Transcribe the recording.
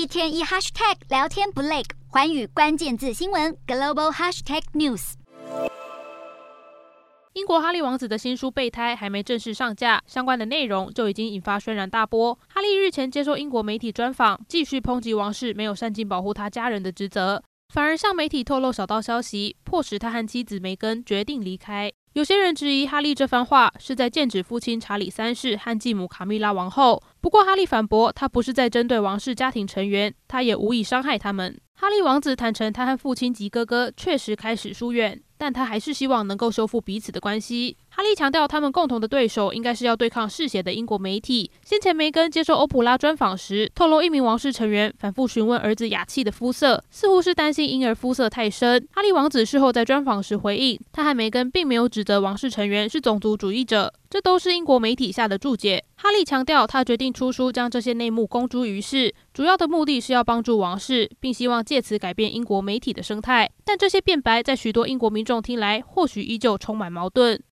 一天一 hashtag 聊天不累，寰宇关键字新闻 global hashtag news。英国哈利王子的新书《备胎》还没正式上架，相关的内容就已经引发轩然大波。哈利日前接受英国媒体专访，继续抨击王室没有善尽保护他家人的职责，反而向媒体透露小道消息，迫使他和妻子梅根决定离开。有些人质疑哈利这番话是在剑指父亲查理三世和继母卡蜜拉王后。不过哈利反驳，他不是在针对王室家庭成员，他也无意伤害他们。哈利王子坦诚，他和父亲及哥哥确实开始疏远，但他还是希望能够修复彼此的关系。哈利强调，他们共同的对手应该是要对抗嗜血的英国媒体。先前梅根接受欧普拉专访时，透露一名王室成员反复询问儿子雅气的肤色，似乎是担心婴儿肤色太深。哈利王子事后在专访时回应，他和梅根并没有指责王室成员是种族主义者，这都是英国媒体下的注解。哈利强调，他决定出书将这些内幕公诸于世，主要的目的是要帮助王室，并希望借此改变英国媒体的生态。但这些辩白在许多英国民众听来，或许依旧充满矛盾。